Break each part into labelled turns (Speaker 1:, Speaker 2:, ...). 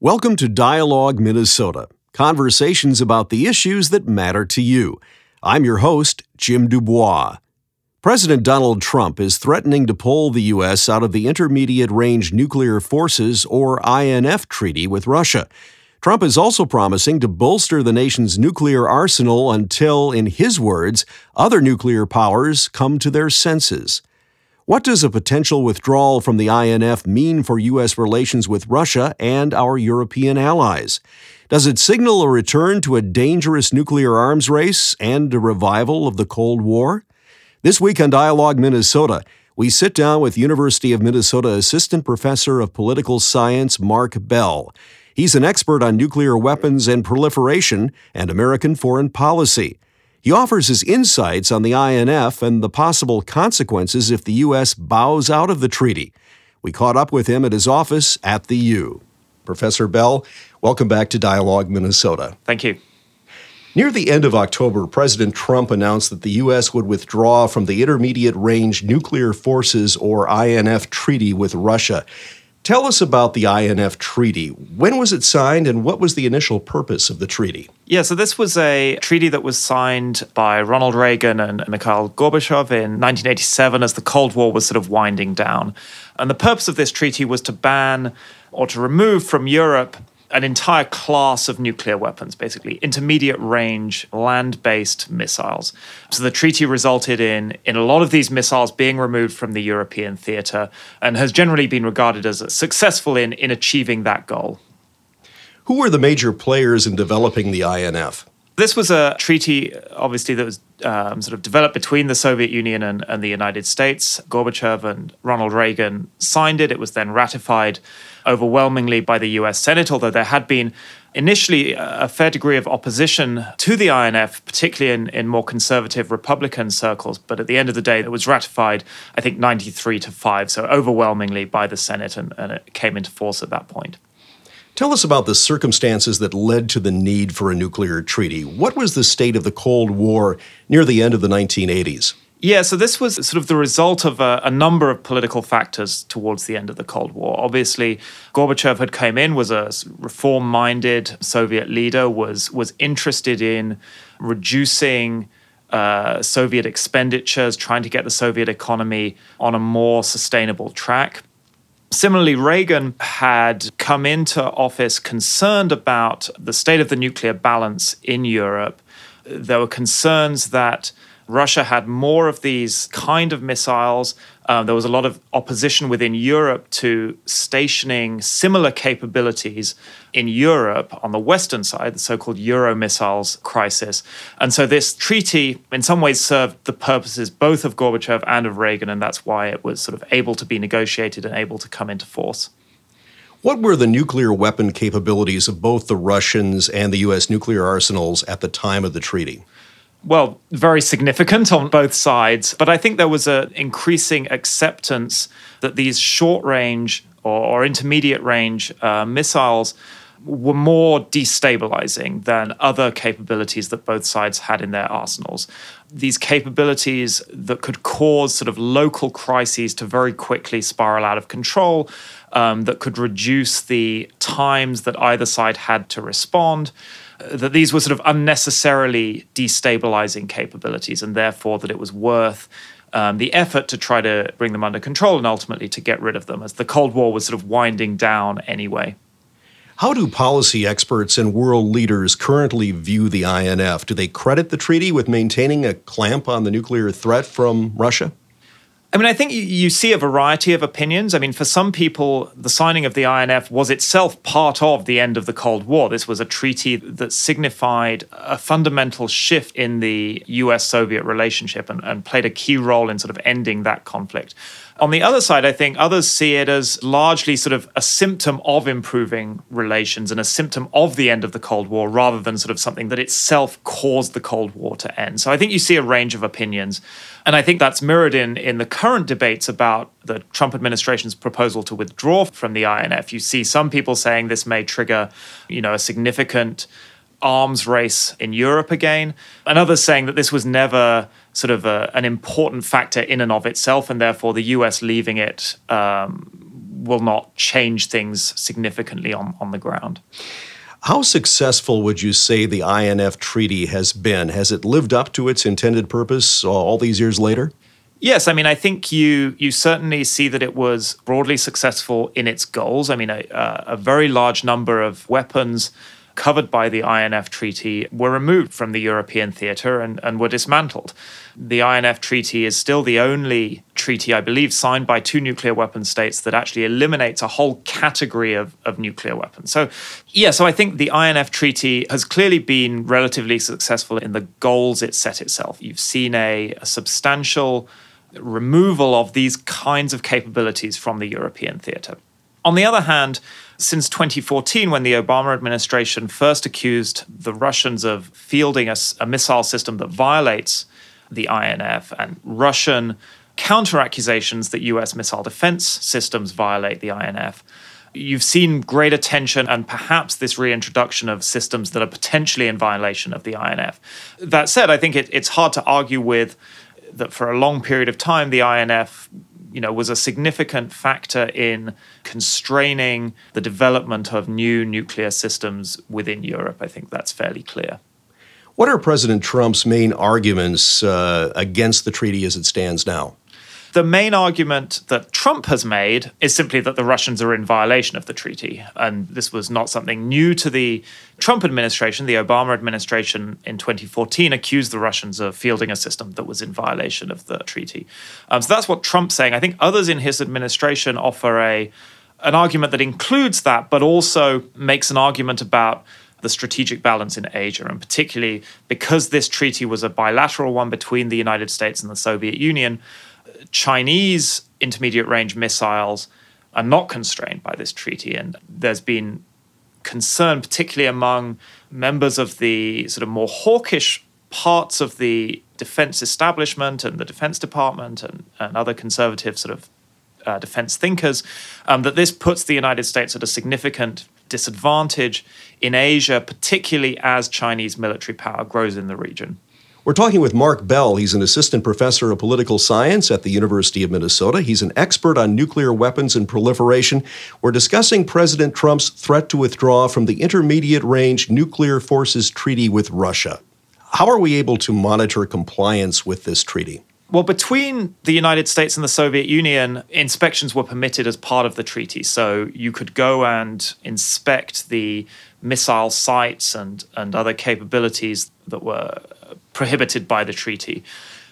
Speaker 1: Welcome to Dialogue Minnesota, conversations about the issues that matter to you. I'm your host, Jim Dubois. President Donald Trump is threatening to pull the U.S. out of the Intermediate Range Nuclear Forces, or INF, treaty with Russia. Trump is also promising to bolster the nation's nuclear arsenal until, in his words, other nuclear powers come to their senses. What does a potential withdrawal from the INF mean for U.S. relations with Russia and our European allies? Does it signal a return to a dangerous nuclear arms race and a revival of the Cold War? This week on Dialogue Minnesota, we sit down with University of Minnesota Assistant Professor of Political Science Mark Bell. He's an expert on nuclear weapons and proliferation and American foreign policy. He offers his insights on the INF and the possible consequences if the U.S. bows out of the treaty. We caught up with him at his office at the U. Professor Bell, welcome back to Dialogue Minnesota.
Speaker 2: Thank you.
Speaker 1: Near the end of October, President Trump announced that the U.S. would withdraw from the Intermediate Range Nuclear Forces, or INF, treaty with Russia. Tell us about the INF treaty. When was it signed and what was the initial purpose of the treaty?
Speaker 2: Yeah, so this was a treaty that was signed by Ronald Reagan and Mikhail Gorbachev in 1987 as the Cold War was sort of winding down. And the purpose of this treaty was to ban or to remove from Europe an entire class of nuclear weapons, basically intermediate range land based missiles. So the treaty resulted in, in a lot of these missiles being removed from the European theatre and has generally been regarded as successful in, in achieving that goal.
Speaker 1: Who were the major players in developing the INF?
Speaker 2: This was a treaty, obviously, that was um, sort of developed between the Soviet Union and, and the United States. Gorbachev and Ronald Reagan signed it. It was then ratified overwhelmingly by the US Senate, although there had been initially a fair degree of opposition to the INF, particularly in, in more conservative Republican circles. But at the end of the day, it was ratified, I think, 93 to 5, so overwhelmingly by the Senate, and, and it came into force at that point.
Speaker 1: Tell us about the circumstances that led to the need for a nuclear treaty. What was the state of the Cold War near the end of the 1980s?
Speaker 2: Yeah, so this was sort of the result of a, a, number of political factors towards the end of the Cold War. Obviously, Gorbachev had come in, was a reform-minded Soviet leader, was was interested in reducing uh, Soviet expenditures, trying to get the Soviet economy on a more sustainable track. Similarly, Reagan had come into office concerned about the state of the nuclear balance in Europe. There were concerns that Russia had more of these kind of missiles. Uh, there was a lot of opposition within Europe to stationing similar capabilities in Europe on the Western side, the so called Euro missiles crisis. And so this treaty, in some ways, served the purposes both of Gorbachev and of Reagan, and that's why it was sort of able to be negotiated and able to come into force.
Speaker 1: What were the nuclear weapon capabilities of both the Russians and the U.S. nuclear arsenals at the time of the treaty?
Speaker 2: Well, very significant on both sides. But I think there was an increasing acceptance that these short range or, or intermediate range uh, missiles were more destabilizing than other capabilities that both sides had in their arsenals. These capabilities that could cause sort of local crises to very quickly spiral out of control, um, that could reduce the times that either side had to respond that these were sort of unnecessarily destabilizing capabilities, and therefore that it was worth um, the effort to try to bring them under control and ultimately to get rid of them, as the Cold War was sort of winding down anyway.
Speaker 1: How do policy experts and world leaders currently view the INF? Do they credit the treaty with maintaining a clamp on the nuclear threat from Russia?
Speaker 2: I mean, I think you see a variety of opinions. I mean, for some people, the signing of the INF was itself part of the end of the Cold War. This was a treaty that signified a fundamental shift in the US Soviet relationship and, and played a key role in sort of ending that conflict. On the other side, I think others see it as largely sort of a symptom of improving relations and a symptom of the end of the Cold War rather than sort of something that itself caused the Cold War to end. So I think you see a range of opinions. And I think that's mirrored in, in the current debates about the Trump administration's proposal to withdraw from the INF. You see some people saying this may trigger, you know, a significant arms race in Europe again, and others saying that this was never sort of a, an important factor in and of itself, and therefore the US leaving it um, will not change things significantly on, on the ground.
Speaker 1: How successful would you say the INF Treaty has been? Has it lived up to its intended purpose all these years later?
Speaker 2: Yes, I mean, I think you you certainly see that it was broadly successful in its goals. I mean, a, a very large number of weapons covered by the INF Treaty were removed from the European theatre and, and were dismantled. The INF Treaty is still the only treaty, I believe, signed by two nuclear weapon states that actually eliminates a whole category of, of nuclear weapons. So, yeah, so I think the INF Treaty has clearly been relatively successful in the goals it set itself. You've seen a, a substantial removal of these kinds of capabilities from the European theatre. On the other hand, since 2014, when the Obama administration first accused the Russians of fielding a, a missile system that violates the INF and Russian counter accusations that US missile defense systems violate the INF, you've seen great attention and perhaps this reintroduction of systems that are potentially in violation of the INF. That said, I think it, it's hard to argue with that for a long period of time, the INF you know, was a significant factor in constraining the development of new nuclear systems within Europe. I think that's fairly clear.
Speaker 1: What are President Trump's main arguments uh, against the treaty as it stands now?
Speaker 2: The main argument that Trump has made is simply that the Russians are in violation of the treaty. And this was not something new to the Trump administration. The Obama administration in 2014 accused the Russians of fielding a system that was in violation of the treaty. Um, so that's what Trump's saying. I think others in his administration offer a an argument that includes that, but also makes an argument about the strategic balance in Asia, and particularly because this treaty was a bilateral one between the United States and the Soviet Union. Chinese intermediate range missiles are not constrained by this treaty. And there's been concern, particularly among members of the sort of more hawkish parts of the defense establishment and the Defense Department and, and other conservative sort of uh, defense thinkers, um, that this puts the United States at a significant disadvantage in Asia, particularly as Chinese military power grows in the region.
Speaker 1: We're talking with Mark Bell. He's an assistant professor of political science at the University of Minnesota. He's an expert on nuclear weapons and proliferation. We're discussing President Trump's threat to withdraw from the Intermediate Range Nuclear Forces Treaty with Russia. How are we able to monitor compliance with this treaty?
Speaker 2: Well, between the United States and the Soviet Union, inspections were permitted as part of the treaty. So you could go and inspect the missile sites and, and other capabilities that were prohibited by the treaty.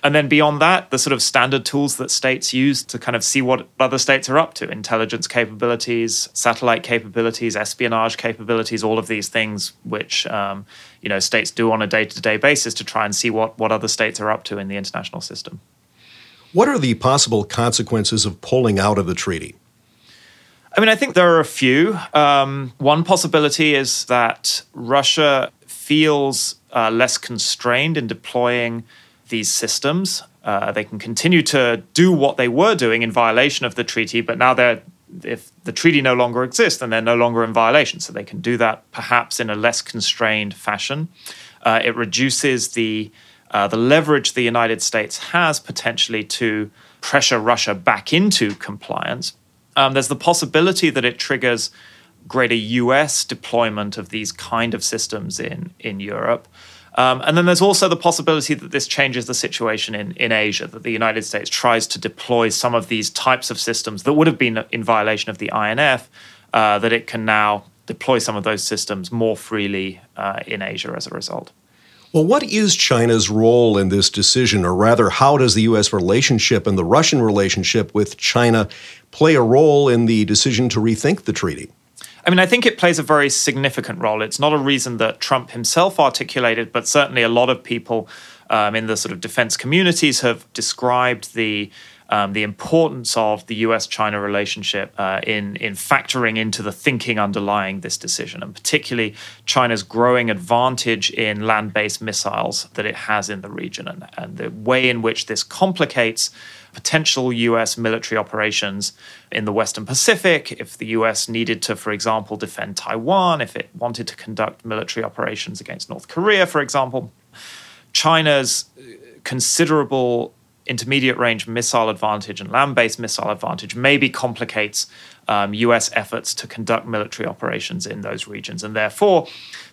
Speaker 2: And then beyond that, the sort of standard tools that states use to kind of see what other states are up to intelligence capabilities, satellite capabilities, espionage capabilities, all of these things which um, you know states do on a day to day basis to try and see what, what other states are up to in the international system.
Speaker 1: What are the possible consequences of pulling out of the treaty?
Speaker 2: I mean, I think there are a few. Um, one possibility is that Russia feels uh, less constrained in deploying these systems. Uh, they can continue to do what they were doing in violation of the treaty, but now they're if the treaty no longer exists, then they're no longer in violation. So they can do that perhaps in a less constrained fashion. Uh, it reduces the uh, the leverage the United States has potentially to pressure Russia back into compliance. Um, there's the possibility that it triggers greater US deployment of these kind of systems in, in Europe. Um, and then there's also the possibility that this changes the situation in, in Asia, that the United States tries to deploy some of these types of systems that would have been in violation of the INF, uh, that it can now deploy some of those systems more freely uh, in Asia as a result.
Speaker 1: Well, what is China's role in this decision, or rather, how does the U.S. relationship and the Russian relationship with China play a role in the decision to rethink the treaty?
Speaker 2: I mean, I think it plays a very significant role. It's not a reason that Trump himself articulated, but certainly a lot of people um, in the sort of defense communities have described the um, the importance of the U.S.-China relationship uh, in in factoring into the thinking underlying this decision, and particularly China's growing advantage in land-based missiles that it has in the region, and, and the way in which this complicates potential US military operations in the Western Pacific, if the US needed to, for example, defend Taiwan, if it wanted to conduct military operations against North Korea, for example. China's considerable intermediate range missile advantage and land based missile advantage maybe complicates um, US efforts to conduct military operations in those regions. And therefore,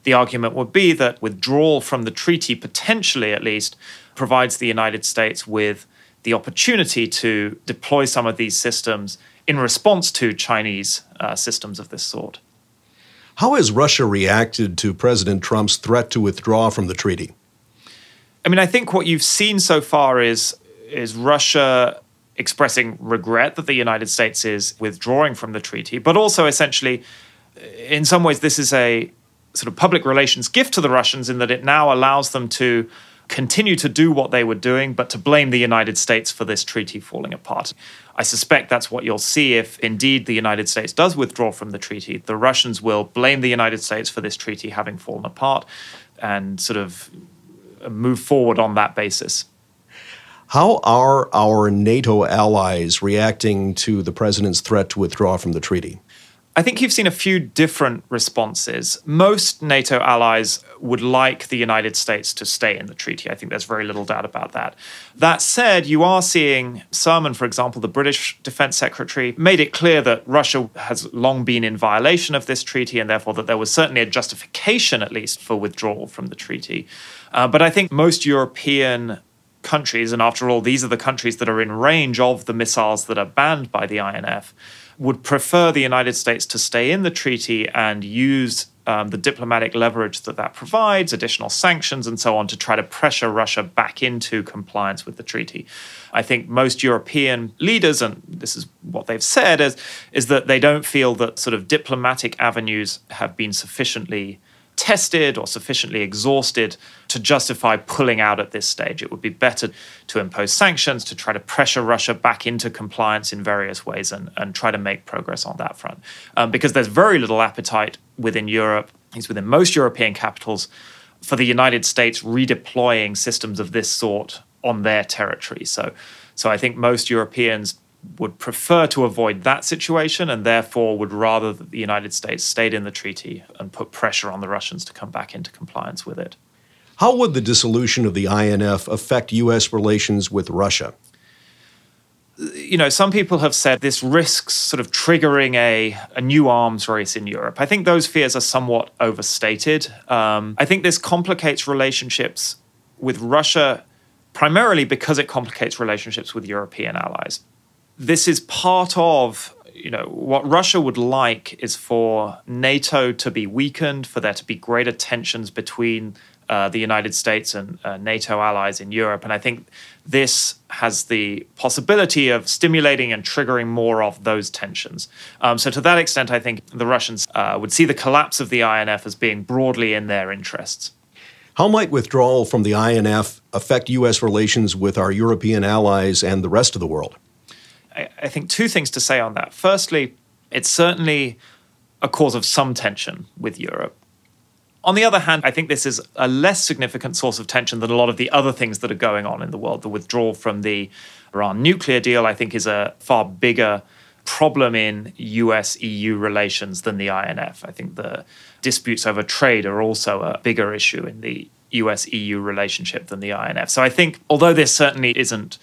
Speaker 2: the argument would be that withdrawal from the treaty, potentially at least, provides the United States with the opportunity to deploy some of these systems in response to Chinese uh, systems of this sort.
Speaker 1: How has Russia reacted to President Trump's threat to withdraw from the treaty?
Speaker 2: I mean, I think what you've seen so far is is Russia expressing regret that the United States is withdrawing from the treaty, but also essentially, uh, in some ways, this is a sort of public relations gift to the Russians in that it now allows them to continue to do what they were doing, but to blame the United States for this treaty falling apart. I suspect that's what you'll see if indeed the United States does withdraw from the treaty. The Russians will blame the United States for this treaty having fallen apart and sort of move forward on that basis.
Speaker 1: How are our NATO allies reacting to the president's threat to withdraw from the treaty?
Speaker 2: I think you've seen a few different responses. Most NATO allies would like the United States to stay in the treaty. I think there's very little doubt about that. That said, you are seeing Surman, for example, the British Defense Secretary, made it clear that Russia has long been in violation of this treaty and therefore that there was certainly a justification, at least, for withdrawal from the treaty. Uh, but I think most European countries, and after all, these are the countries that are in range of the missiles that are banned by the INF, would prefer the United States to stay in the treaty and use um, the diplomatic leverage that that provides, additional sanctions, and so on, to try to pressure Russia back into compliance with the treaty. I think most European leaders, and this is what they've said, is, is that they don't feel that sort of diplomatic avenues have been sufficiently tested or sufficiently exhausted to justify pulling out at this stage. It would be better to impose sanctions, to try to pressure Russia back into compliance in various ways and, and try to make progress on that front. Um, because there's very little appetite within Europe, it's within most European capitals, for the United States redeploying systems of this sort on their territory. So, so I think most Europeans would prefer to avoid that situation and therefore would rather that the United States stayed in the treaty and put pressure on the Russians to come back into compliance with it.
Speaker 1: How would the dissolution of the INF affect U.S. relations with Russia?
Speaker 2: You know, some people have said this risks sort of triggering a, a new arms race in Europe. I think those fears are somewhat overstated. Um, I think this complicates relationships with Russia primarily because it complicates relationships with European allies this is part of you know what Russia would like is for NATO to be weakened, for there to be greater tensions between uh, the United States and uh, NATO allies in Europe, and I think this has the possibility of stimulating and triggering more of those tensions. Um, so to that extent, I think the Russians uh, would see the collapse of the INF as being broadly in their interests.
Speaker 1: How might withdrawal from the INF affect U.S. relations with our European allies and the rest of the world?
Speaker 2: I, I think two things to say on that. Firstly, it's certainly a cause of some tension with Europe. On the other hand, I think this is a less significant source of tension than a lot of the other things that are going on in the world. The withdrawal from the Iran nuclear deal, I think, is a far bigger problem in US EU relations than the INF. I think the disputes over trade are also a bigger issue in the US EU relationship than the INF. So I think, although this certainly isn't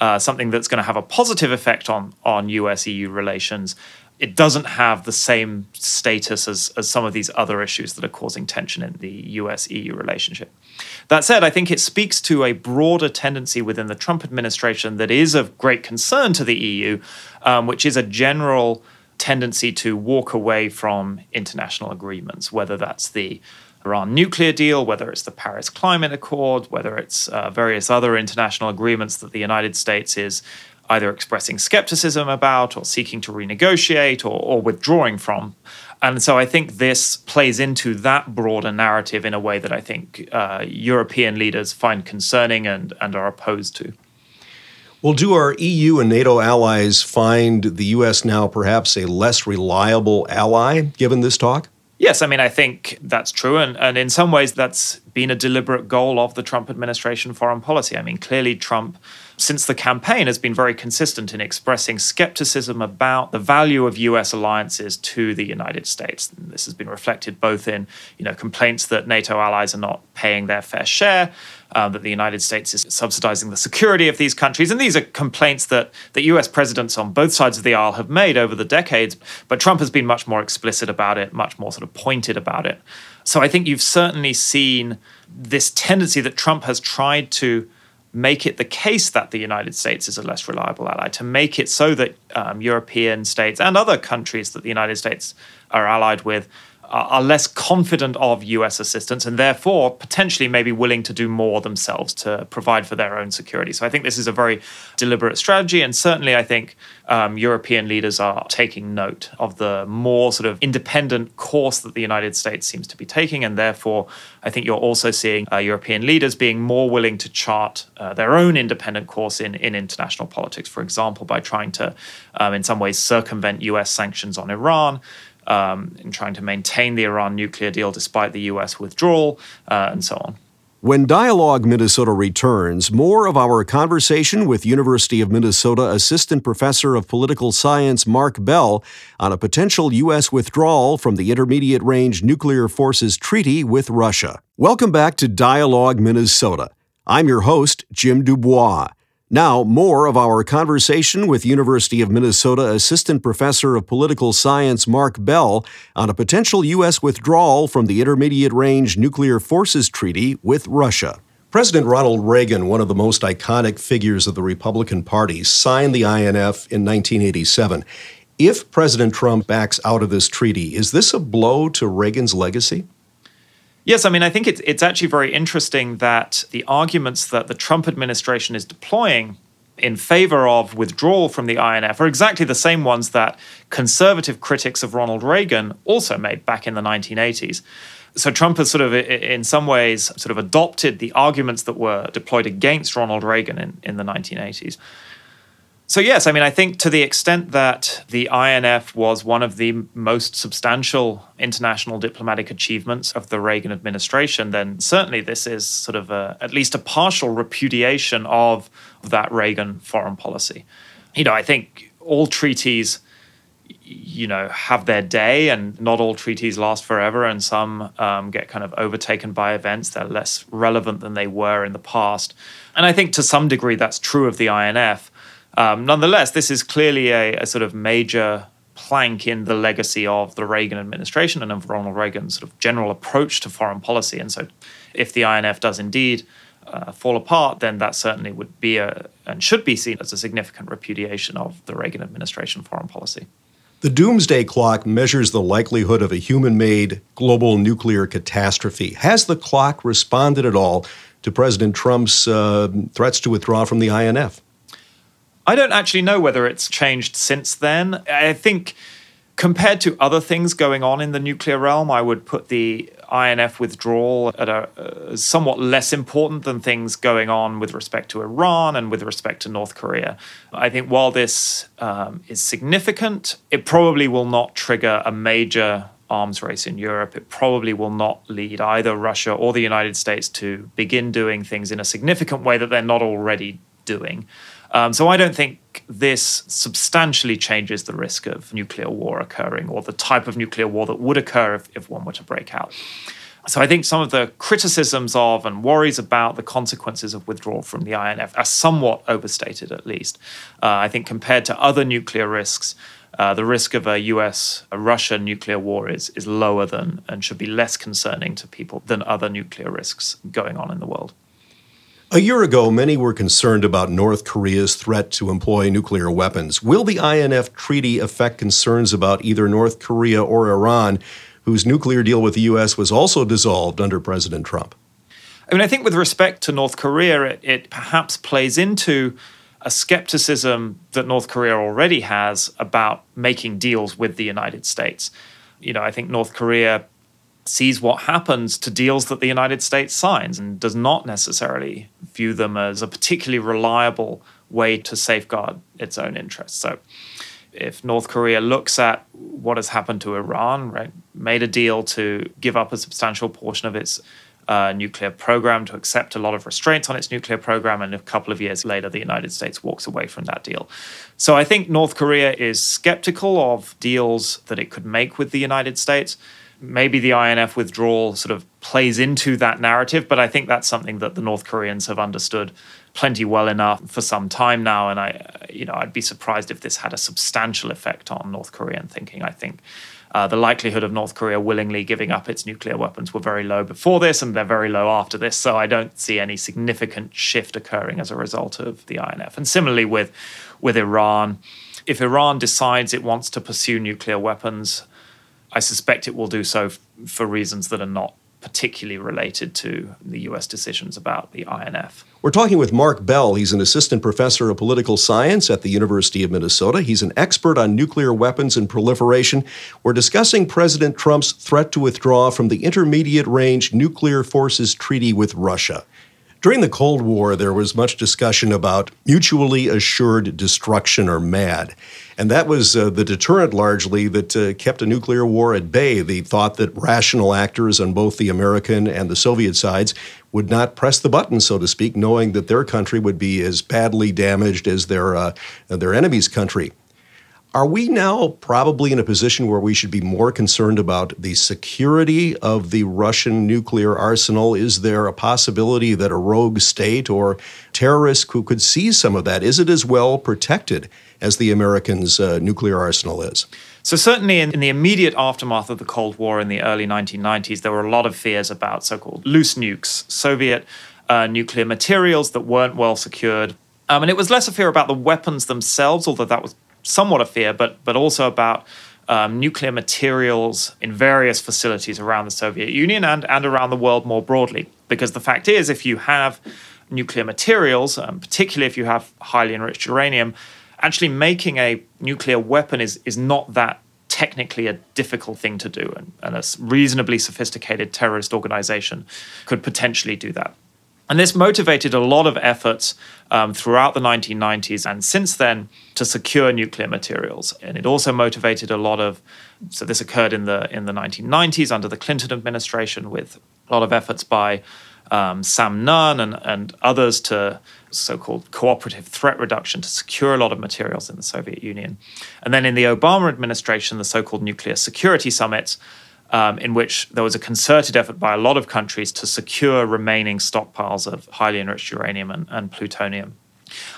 Speaker 2: uh, something that's going to have a positive effect on on US EU relations, it doesn't have the same status as, as some of these other issues that are causing tension in the US EU relationship. That said, I think it speaks to a broader tendency within the Trump administration that is of great concern to the EU, um, which is a general tendency to walk away from international agreements, whether that's the Iran nuclear deal, whether it's the Paris Climate Accord, whether it's uh, various other international agreements that the United States is either expressing skepticism about or seeking to renegotiate or, or withdrawing from. And so I think this plays into that broader narrative in a way that I think uh, European leaders find concerning and, and are opposed to.
Speaker 1: Well, do our EU and NATO allies find the U.S. now perhaps a less reliable ally given this talk?
Speaker 2: Yes, I mean, I think that's true. And, and in some ways, that's been a deliberate goal of the Trump administration foreign policy. I mean, clearly, Trump, since the campaign, has been very consistent in expressing skepticism about the value of US alliances to the United States. And this has been reflected both in you know, complaints that NATO allies are not paying their fair share, uh, that the United States is subsidizing the security of these countries. And these are complaints that the US presidents on both sides of the aisle have made over the decades. But Trump has been much more explicit about it, much more sort of pointed about it. So I think you've certainly seen this tendency that Trump has tried to make it the case that the United States is a less reliable ally, to make it so that um, European states and other countries that the United States are allied with are less confident of US assistance and therefore potentially maybe willing to do more themselves to provide for their own security. So I think this is a very deliberate strategy. And certainly I think um, European leaders are taking note of the more sort of independent course that the United States seems to be taking. And therefore, I think you're also seeing uh, European leaders being more willing to chart uh, their own independent course in, in international politics, for example, by trying to, um, in some ways, circumvent US sanctions on Iran um, in trying to maintain the Iran nuclear deal despite the U.S. withdrawal, uh, and so on.
Speaker 1: When Dialogue Minnesota returns, more of our conversation with University of Minnesota Assistant Professor of Political Science Mark Bell on a potential U.S. withdrawal from the Intermediate Range Nuclear Forces Treaty with Russia. Welcome back to Dialogue Minnesota. I'm your host, Jim Dubois. Now, more of our conversation with University of Minnesota Assistant Professor of Political Science Mark Bell on a potential U.S. withdrawal from the Intermediate Range Nuclear Forces Treaty with Russia. President Ronald Reagan, one of the most iconic figures of the Republican Party, signed the INF in 1987. If President Trump backs out of this treaty, is this a blow to Reagan's legacy?
Speaker 2: Yes, I mean, I think it's, it's actually very interesting that the arguments that the Trump administration is deploying in favor of withdrawal from the INF are exactly the same ones that conservative critics of Ronald Reagan also made back in the 1980s. So Trump has sort of, in some ways, sort of adopted the arguments that were deployed against Ronald Reagan in, in the 1980s. So, yes, I mean, I think to the extent that the INF was one of the most substantial international diplomatic achievements of the Reagan administration, then certainly this is sort of a, at least a partial repudiation of that Reagan foreign policy. You know, I think all treaties, you know, have their day, and not all treaties last forever, and some um, get kind of overtaken by events. They're less relevant than they were in the past. And I think to some degree that's true of the INF. Um, nonetheless, this is clearly a, a, sort of major plank in the legacy of the Reagan administration and of Ronald Reagan's sort of general approach to foreign policy. And so, if the INF does indeed uh, fall apart, then that certainly would be a and should be seen as a significant repudiation of the Reagan administration foreign policy.
Speaker 1: The doomsday clock measures the likelihood of a human made global nuclear catastrophe. Has the clock responded at all to President Trump's uh, threats to withdraw from the INF?
Speaker 2: I don't actually know whether it's changed since then. I think compared to other things going on in the nuclear realm, I would put the INF withdrawal at a uh, somewhat less important than things going on with respect to Iran and with respect to North Korea. I think while this um, is significant, it probably will not trigger a major arms race in Europe. It probably will not lead either Russia or the United States to begin doing things in a significant way that they're not already doing. Um, so I don't think this substantially changes the risk of nuclear war occurring or the type of nuclear war that would occur if, if one were to break out. So I think some of the criticisms of and worries about the consequences of withdrawal from the INF are somewhat overstated, at least. Uh, I think compared to other nuclear risks, uh, the risk of a US Russia nuclear war is, is lower than and should be less concerning to people than other nuclear risks going on in the world.
Speaker 1: A year ago, many were concerned about North Korea's threat to employ nuclear weapons. Will the INF treaty affect concerns about either North Korea or Iran, whose nuclear deal with the U.S. was also dissolved under President Trump?
Speaker 2: I mean, I think with respect to North Korea, it, it perhaps plays into a skepticism that North Korea already has about making deals with the United States. You know, I think North Korea sees what happens to deals that the United States signs and does not necessarily view them as a particularly reliable way to safeguard its own interests. So if North Korea looks at what has happened to Iran, right, made a deal to give up a substantial portion of its uh, nuclear program, to accept a lot of restraints on its nuclear program, and a couple of years later, the United States walks away from that deal. So I think North Korea is skeptical of deals that it could make with the United States. Maybe the INF withdrawal sort of plays into that narrative, but I think that's something that the North Koreans have understood plenty well enough for some time now. And I, you know, I'd be surprised if this had a substantial effect on North Korean thinking. I think uh, the likelihood of North Korea willingly giving up its nuclear weapons were very low before this, and they're very low after this. So I don't see any significant shift occurring as a result of the INF. And similarly with with Iran, if Iran decides it wants to pursue nuclear weapons, I suspect it will do so f- for reasons that are not particularly related to the US decisions about the INF.
Speaker 1: We're talking with Mark Bell. He's an assistant professor of political science at the University of Minnesota. He's an expert on nuclear weapons and proliferation. We're discussing President Trump's threat to withdraw from the Intermediate Range Nuclear Forces Treaty with Russia. During the Cold War, there was much discussion about mutually assured destruction or MAD. And that was uh, the deterrent largely that uh, kept a nuclear war at bay. The thought that rational actors on both the American and the Soviet sides would not press the button, so to speak, knowing that their country would be as badly damaged as their, uh, their enemy's country. Are we now probably in a position where we should be more concerned about the security of the Russian nuclear arsenal? Is there a possibility that a rogue state or terrorist who could seize some of that? Is it as well protected as the Americans' uh, nuclear arsenal is?
Speaker 2: So, certainly in, in, the immediate aftermath of the Cold War in the early 1990s, there were a lot of fears about so called loose nukes, Soviet uh, nuclear materials that weren't well secured. Um, and it was less a fear about the weapons themselves, although that was somewhat a fear, but but also about um, nuclear materials in various facilities around the Soviet Union and and around the world more broadly. Because the fact is, if you have nuclear materials, um, particularly if you have highly enriched uranium, actually making a nuclear weapon is is not that technically a difficult thing to do, and, and a reasonably sophisticated terrorist organization could potentially do that. And this motivated a lot of efforts um, throughout the 1990s and since then to secure nuclear materials. And it also motivated a lot of, so this occurred in the in the 1990s under the Clinton administration with a lot of efforts by um, Sam Nunn and, and others to so-called cooperative threat reduction to secure a lot of materials in the Soviet Union. And then in the Obama administration, the so-called nuclear security summits um, in which there was a concerted effort by a lot of countries to secure remaining stockpiles of highly enriched uranium and, and plutonium.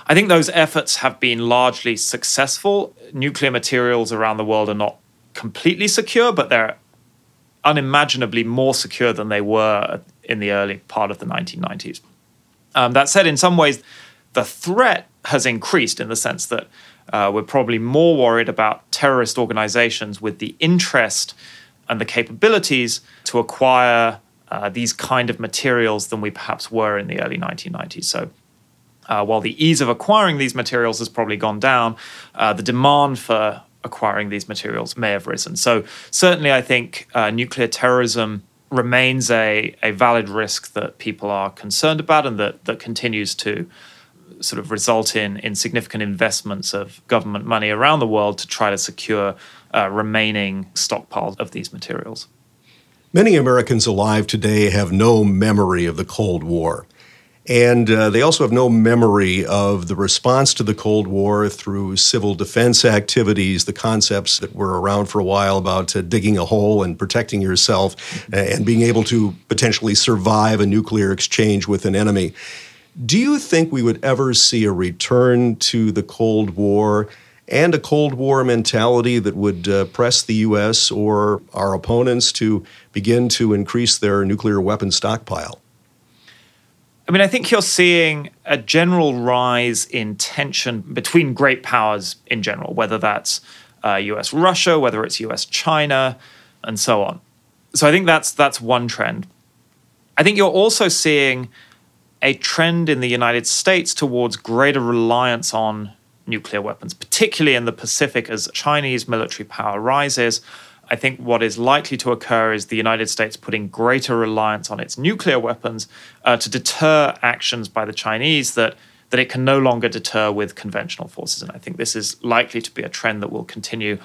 Speaker 2: I think those efforts have been largely successful. Nuclear materials around the world are not completely secure, but they're unimaginably more secure than they were in the early part of the 1990s. Um, that said, in some ways, the threat has increased in the sense that uh, we're probably more worried about terrorist organizations with the interest and the capabilities to acquire uh, these kind of materials than we perhaps were in the early 1990s. So uh, while the ease of acquiring these materials has probably gone down, uh, the demand for acquiring these materials may have risen. So certainly, I think uh, nuclear terrorism remains a, a valid risk that people are concerned about and that, that continues to sort of result in, in significant investments of government money around the world to try to secure uh, remaining stockpiles of these materials.
Speaker 1: Many Americans alive today have no memory of the Cold War. And uh, they also have no memory of the response to the Cold War through civil defense activities, the concepts that were around for a while about uh, digging a hole and protecting yourself and being able to potentially survive a nuclear exchange with an enemy. Do you think we would ever see a return to the Cold War and a Cold War mentality that would uh, press the U.S. or our opponents to begin to increase their nuclear weapon stockpile?
Speaker 2: I mean, I think you're seeing a general rise in tension between great powers in general, whether that's uh, US Russia, whether it's US China, and so on. So I think that's that's one trend. I think you're also seeing a trend in the United States towards greater reliance on nuclear weapons, particularly in the Pacific as Chinese military power rises. I think what is likely to occur is the United States putting greater reliance on its nuclear weapons uh, to deter actions by the Chinese that that it can no longer deter with conventional forces. And I think this is likely to be a trend that will continue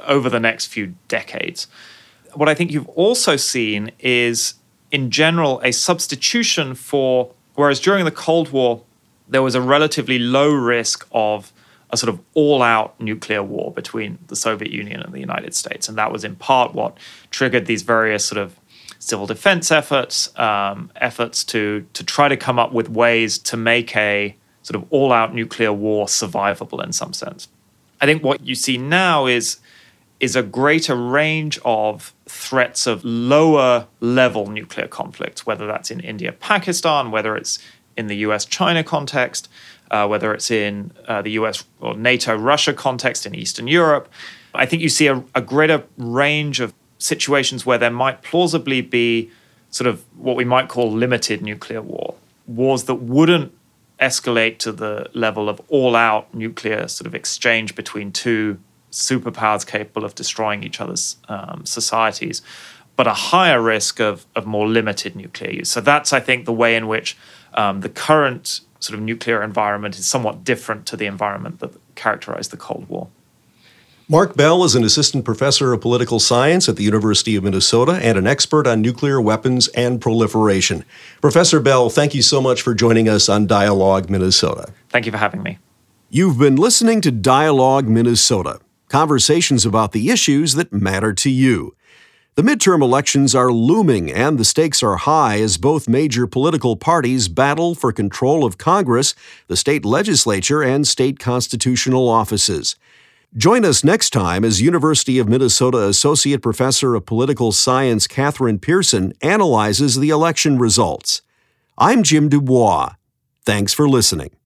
Speaker 2: over the next few decades. What I think you've also seen is in general, a substitution for, whereas during the Cold War, there was a relatively low risk of a sort of all out nuclear war between the Soviet Union and the United States. And that was in part what triggered these various sort of civil defense efforts, um, efforts to, to try to come up with ways to make a sort of all out nuclear war survivable in some sense. I think what you see now is is a greater range of threats of lower level nuclear conflict, whether that's in India, Pakistan, whether it's in the US China context, uh, whether it's in uh, the US or NATO Russia context in Eastern Europe. I think you see a, a greater range of situations where there might plausibly be sort of what we might call limited nuclear war, wars that wouldn't escalate to the level of all out nuclear sort of exchange between two superpowers capable of destroying each other's um, societies, but a higher risk of, of more limited nuclear use. So that's, I think, the way in which um, the current sort of nuclear environment is somewhat different to the environment that characterized the Cold War.
Speaker 1: Mark Bell is an assistant professor of political science at the University of Minnesota and an expert on nuclear weapons and proliferation. Professor Bell, thank you so much for joining us on Dialogue Minnesota.
Speaker 2: Thank you for having me.
Speaker 1: You've been listening to Dialogue Minnesota, conversations about the issues that matter to you. The midterm elections are looming and the stakes are high as both major political parties battle for control of Congress, the state legislature, and state constitutional offices. Join us next time as University of Minnesota Associate Professor of Political Science Kathryn Pearson analyzes the election results. I'm Jim Dubois. Thanks for listening.